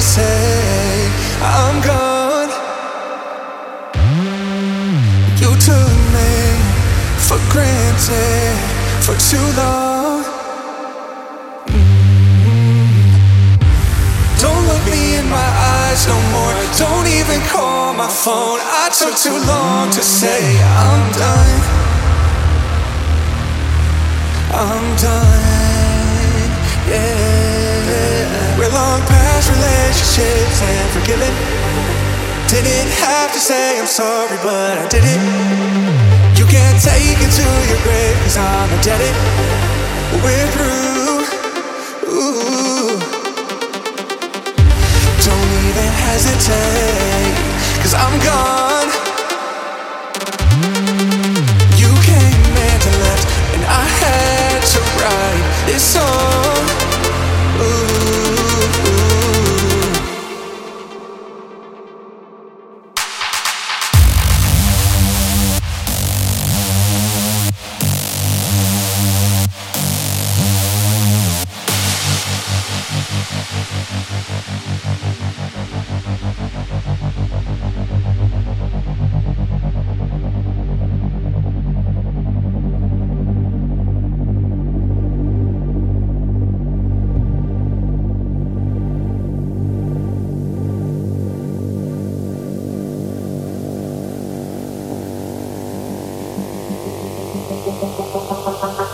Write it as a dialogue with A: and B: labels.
A: say I'm gone. You took me for granted for too long. Don't look me in my eyes no more. Don't even call my phone. I took too long to say I'm done. I'm done. past relationships and forgiven. Didn't have to say I'm sorry, but I did it. You can't take it to your grave, cause I'm indebted. We're through. Ooh. Don't even hesitate, cause I'm gone. ハハハハハ!